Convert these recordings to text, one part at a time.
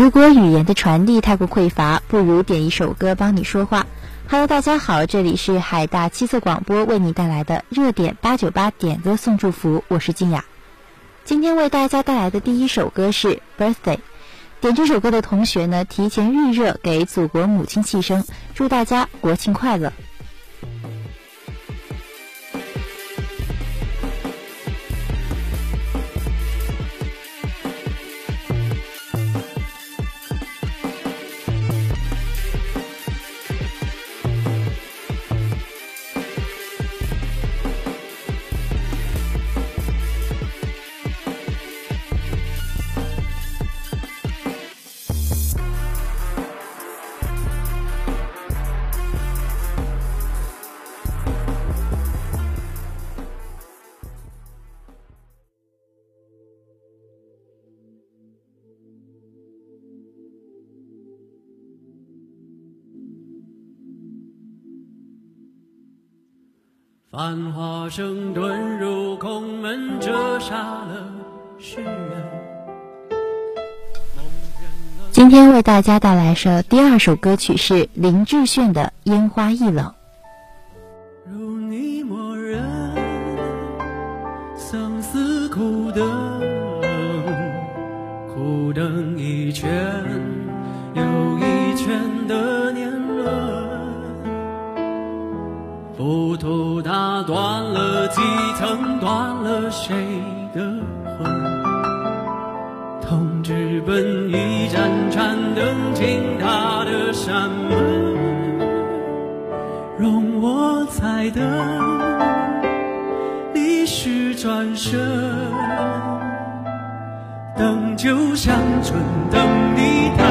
如果语言的传递太过匮乏，不如点一首歌帮你说话。Hello，大家好，这里是海大七色广播为你带来的热点八九八点歌送祝福，我是静雅。今天为大家带来的第一首歌是 Birthday。点这首歌的同学呢，提前预热给祖国母亲庆生，祝大家国庆快乐。繁华声遁入空门，折煞了世人。今天为大家带来的第二首歌曲是林志炫的《烟花易冷》。如你默认，相思苦等，断了几层，断了谁的魂？痛直奔一盏盏灯，进他的山门。容我再等，历史转身，等酒香醇，等你弹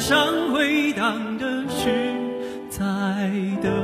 上回荡的是在的。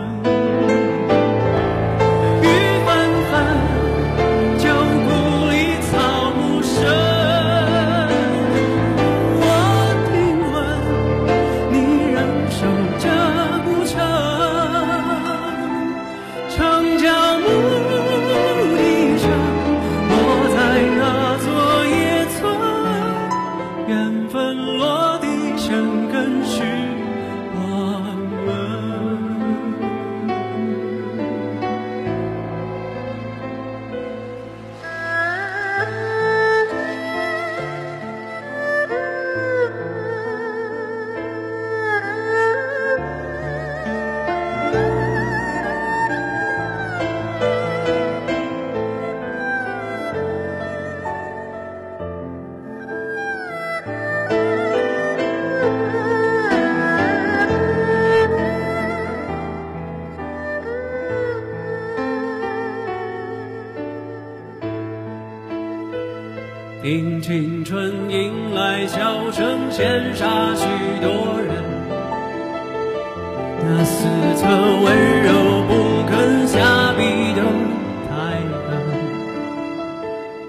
来笑声，羡煞许多人。那四侧温柔不肯下笔的太冷，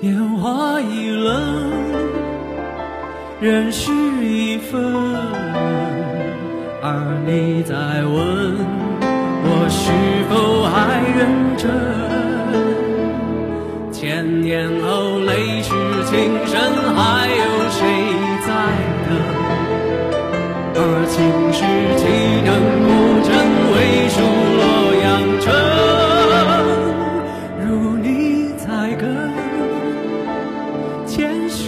烟花易冷，人事已分。而你在问我是否还认真？千年后，情深，还有谁在等？而今世岂能不真为数洛阳城？如你在跟，前世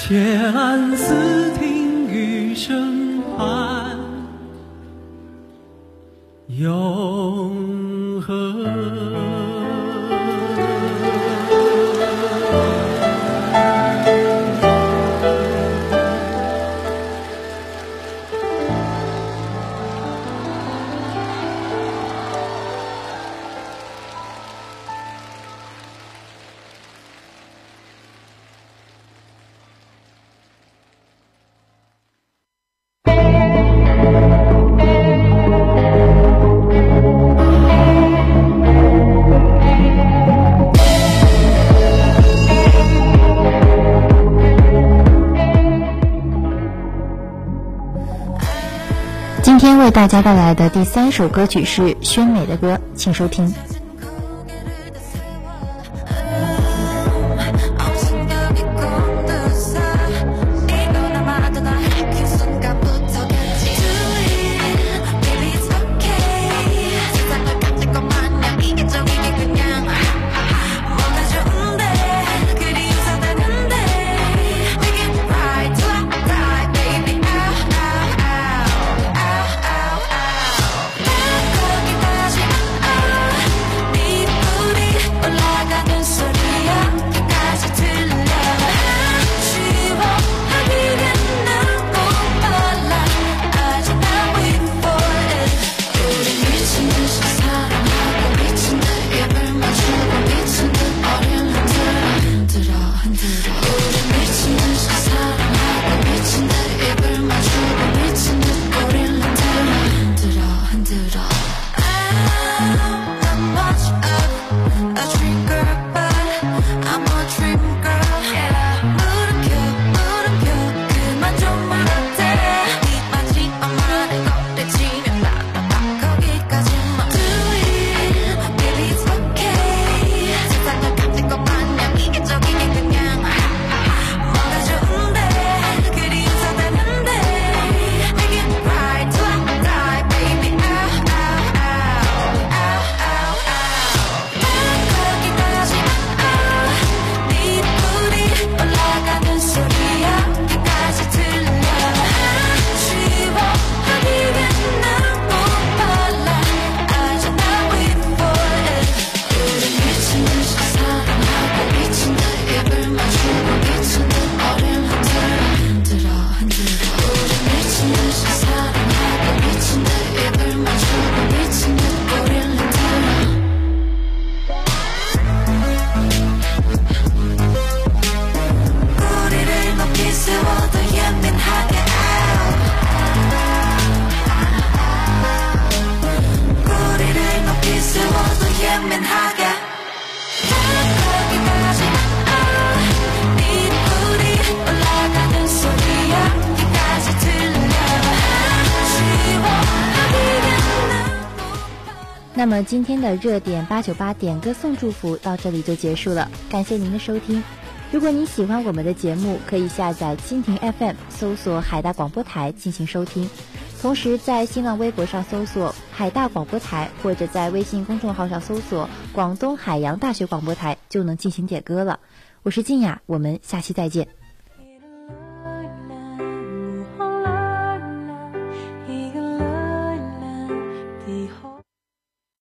且安思听雨声盼，永为大家带来的第三首歌曲是宣美的歌，请收听。那么今天的热点八九八点歌送祝福到这里就结束了，感谢您的收听。如果您喜欢我们的节目，可以下载蜻蜓 FM，搜索海大广播台进行收听。同时在新浪微博上搜索海大广播台，或者在微信公众号上搜索广东海洋大学广播台，就能进行点歌了。我是静雅，我们下期再见。